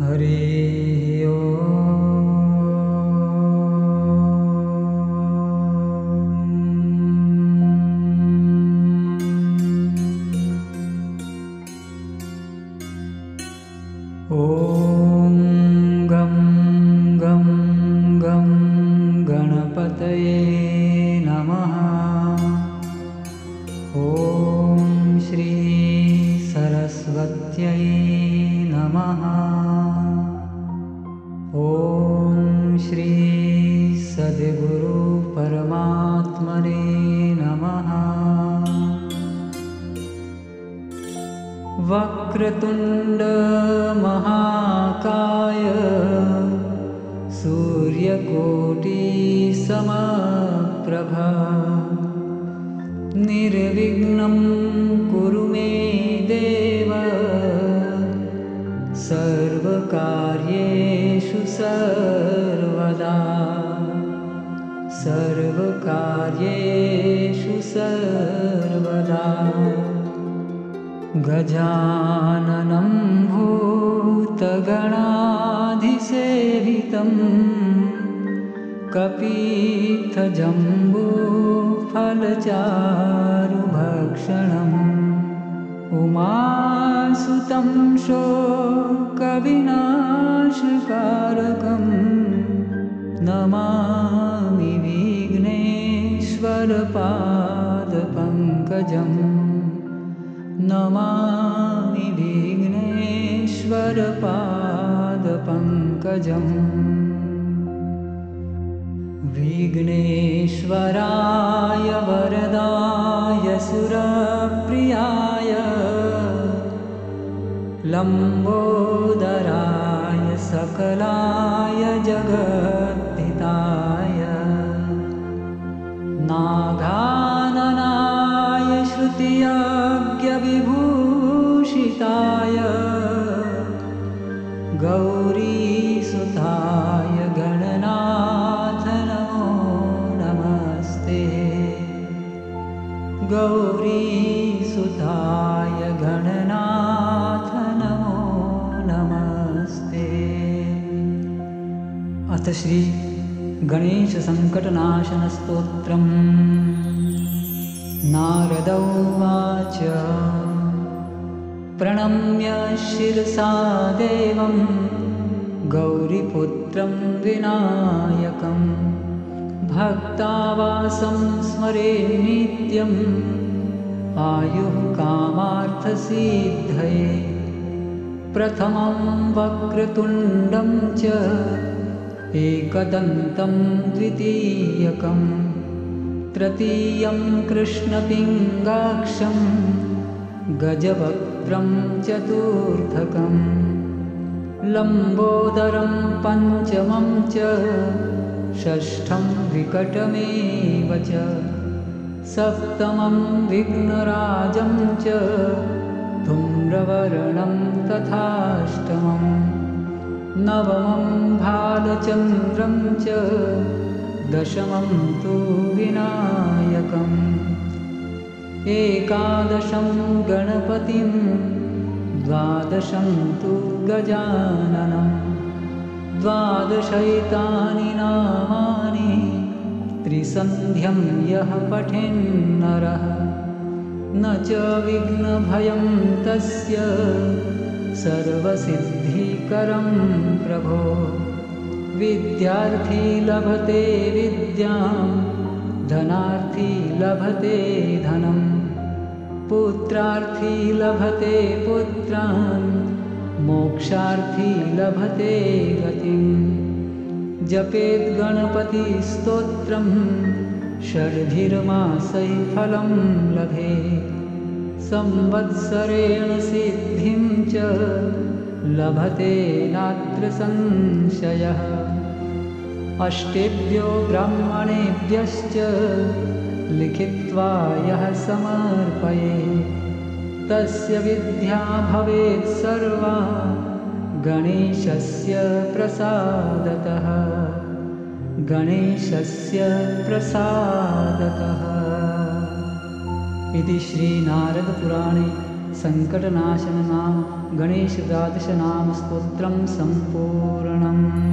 हरि ॐ गं गं गं गणपतये नमः। ॐ श्री सरस्वत्यै नमः ॐ श्री सद्गुरुपरमात्मने नमः। वक्रतुण्डमहाकाय सूर्यकोटिसमप्रभा निर्विघ्नं कुरु मे देव। सर्वकार्येषु सर्वदा। सर्वकार्येषु सर्वदा। गजाननं भूतगणाधिसेवितं कपीथजम्बूफलचारुभक्षणम् उमासुतं शोकविनाशकारकं विघ्नेश्वरपादपङ्कजम् नमामि विघ्नेश्वरपादपङ्कजम् विघ्नेश्वराय वरदाय सुरप्रियाय लम्बोदराय सकलाय जगद्धिताय श्रुतियज्ञविभूषिताय गौरीसुताय गणनाथ नमो नमस्ते। गौरीसुताय गणनाथ नमो नमस्ते। अथ श्री गणेशसङ्कटनाशनस्तोत्रम् नारद उवाच प्रणम्य शिरसा देवं गौरीपुत्रं विनायकं भक्तावासं स्मरे नित्यम् आयुः कामार्थसिद्धये प्रथमं वक्रतुण्डं च एकदन्तं द्वितीयकम् तृतीयं कृष्णपिङ्गाक्षं चतुर्थकम्। लम्बोदरं पञ्चमं च। षष्ठं विकटमेव च। सप्तमं विघ्नराजं च। धूम्रवर्णं तथाष्टमम्। नवमं भालचन्द्रं च। दशमं तु विनायकम् एकादशं गणपतिं द्वादशं तु गजाननं। द्वादशैतानि नामानि त्रिसन्ध्यं यः पठेन्नरः। न च विघ्नभयं तस्य सर्वसिद्धिकरं प्रभो। विद्यार्थी लभते विद्यां धनार्थी लभते धनं पुत्रार्थी लभते पुत्रान् मोक्षार्थी लभते गतिं। जपेद्गणपतिस्तोत्रं षड्भिर्मासैः फलं लभे। संवत्सरेण सिद्धिं च लभते नात्र संशयः अष्टेभ्यो ब्राह्मणेभ्यश्च लिखित्वा यः समर्पये। तस्य विद्या भवेत् सर्वा गणेशस्य प्रसादतः। गणेशस्य प्रसादतः। इति श्रीनारदपुराणे सङ्कटनाशननाम गणेशद्वादशनामस्तोत्रं सम्पूर्णम्